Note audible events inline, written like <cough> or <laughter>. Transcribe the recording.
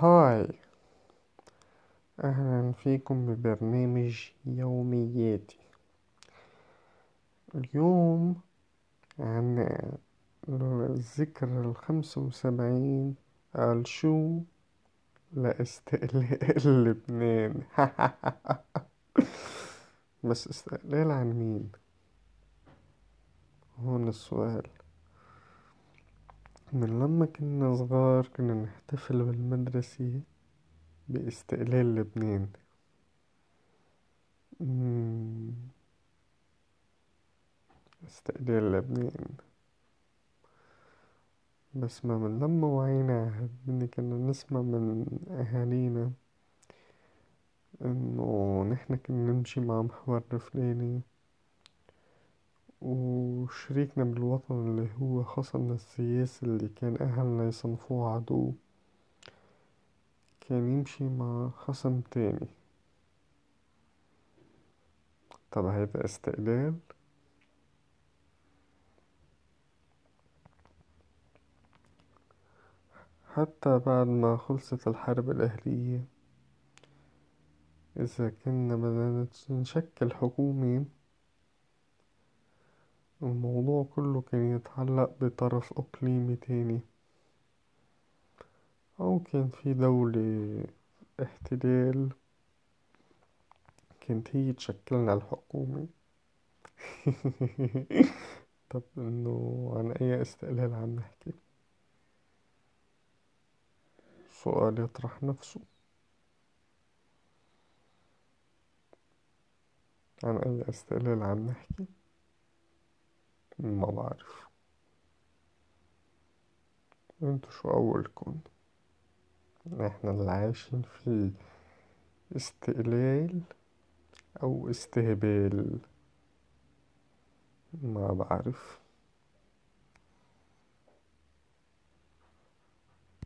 هاي. أهلا فيكم ببرنامج يومياتي. اليوم عن الذكرى الخمسة وسبعين قال شو؟ لإستقلال <laughs> لبنان. <laughs> بس إستقلال عن مين؟ هون السؤال. من لما كنا صغار كنا نحتفل بالمدرسة باستقلال لبنان. استقلال لبنان. بس ما من لما وعينا عالدنيا كنا نسمع من أهالينا إنه نحنا كنا نمشي مع محور الفلاني وشريكنا بالوطن اللي هو خصمنا السياسي اللي كان أهلنا يصنفوه عدو كان يمشي مع خصم تاني. طب هيدا استقلال؟ حتى بعد ما خلصت الحرب الأهلية إذا كنا بدنا نشكل حكومة الموضوع كله كان يتعلق بطرف إقليمي تاني. أو كان في دولة احتلال كانت هي تشكلنا الحكومة. <laughs> طب إنه عن أي استقلال عم نحكي؟ سؤال يطرح نفسه. عن أي استقلال عم نحكي؟ ما بعرف. انتو شو اولكم إحنا اللي عايشين في استقلال أو استهبال. ما بعرف.